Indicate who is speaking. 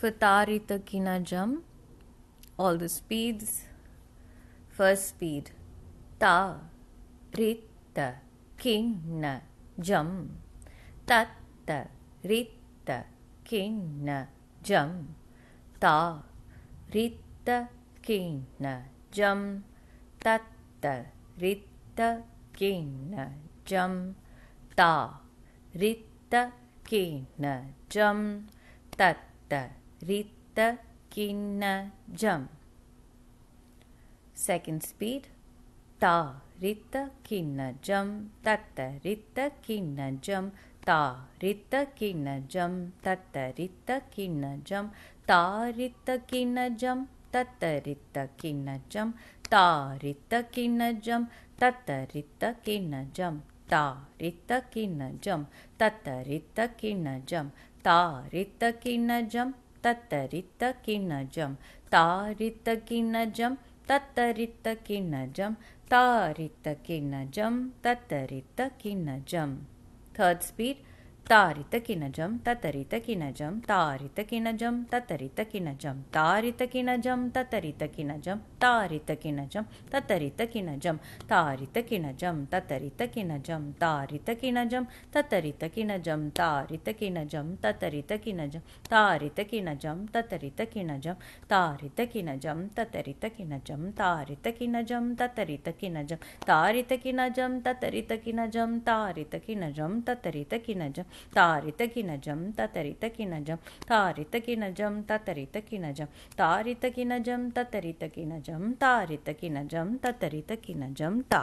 Speaker 1: For Tarita Kinajam, all the speeds. First speed. Ta, Rita, Kinna, Jam. Tatta, Rita, Kinna, Jam. Ta, Rita, Kinna, Jam. Tatta, Rita, Kinna, Jam. Ta, Rita, Kinna, Jam. Tatta, Rita Kinna Jam. Second speed Ta Rita Kinna Jam Tatta Rita Kinna Jam Ta Rita Kinna Jam Tatta Rita Kinna Jam Ta Rita Kinna Jam Tatta Rita Kinna Jam Ta Rita Kinna Jam Tatta Rita Kinna Jam Ta Rita Kinna Jam Tatta Rita Kinna Jam Ta Rita Kinna Jam तत्तरित किणजम तारित किणजम तत्तरित तत्तरित्तकिणजं तारित तत्तरित्तकिणजं तत्तरित तत्तरित्तकिणजं थर्ड स्पीड तारित किनजम ततरित किनजम तारित किनजम ततरित किनजम तारित किनजम ततरित किनजम तारित किनजम ततरित किनजम तारित किनजम ततरित किनजम तारित किनजम ततरित किनजम तारितकिनजं ततरितकिनजं तारितकिनजं ततरितकिनजं तारितकिनजं ततरितकिनजं तारितकिनजं ततरितकिनजं ता।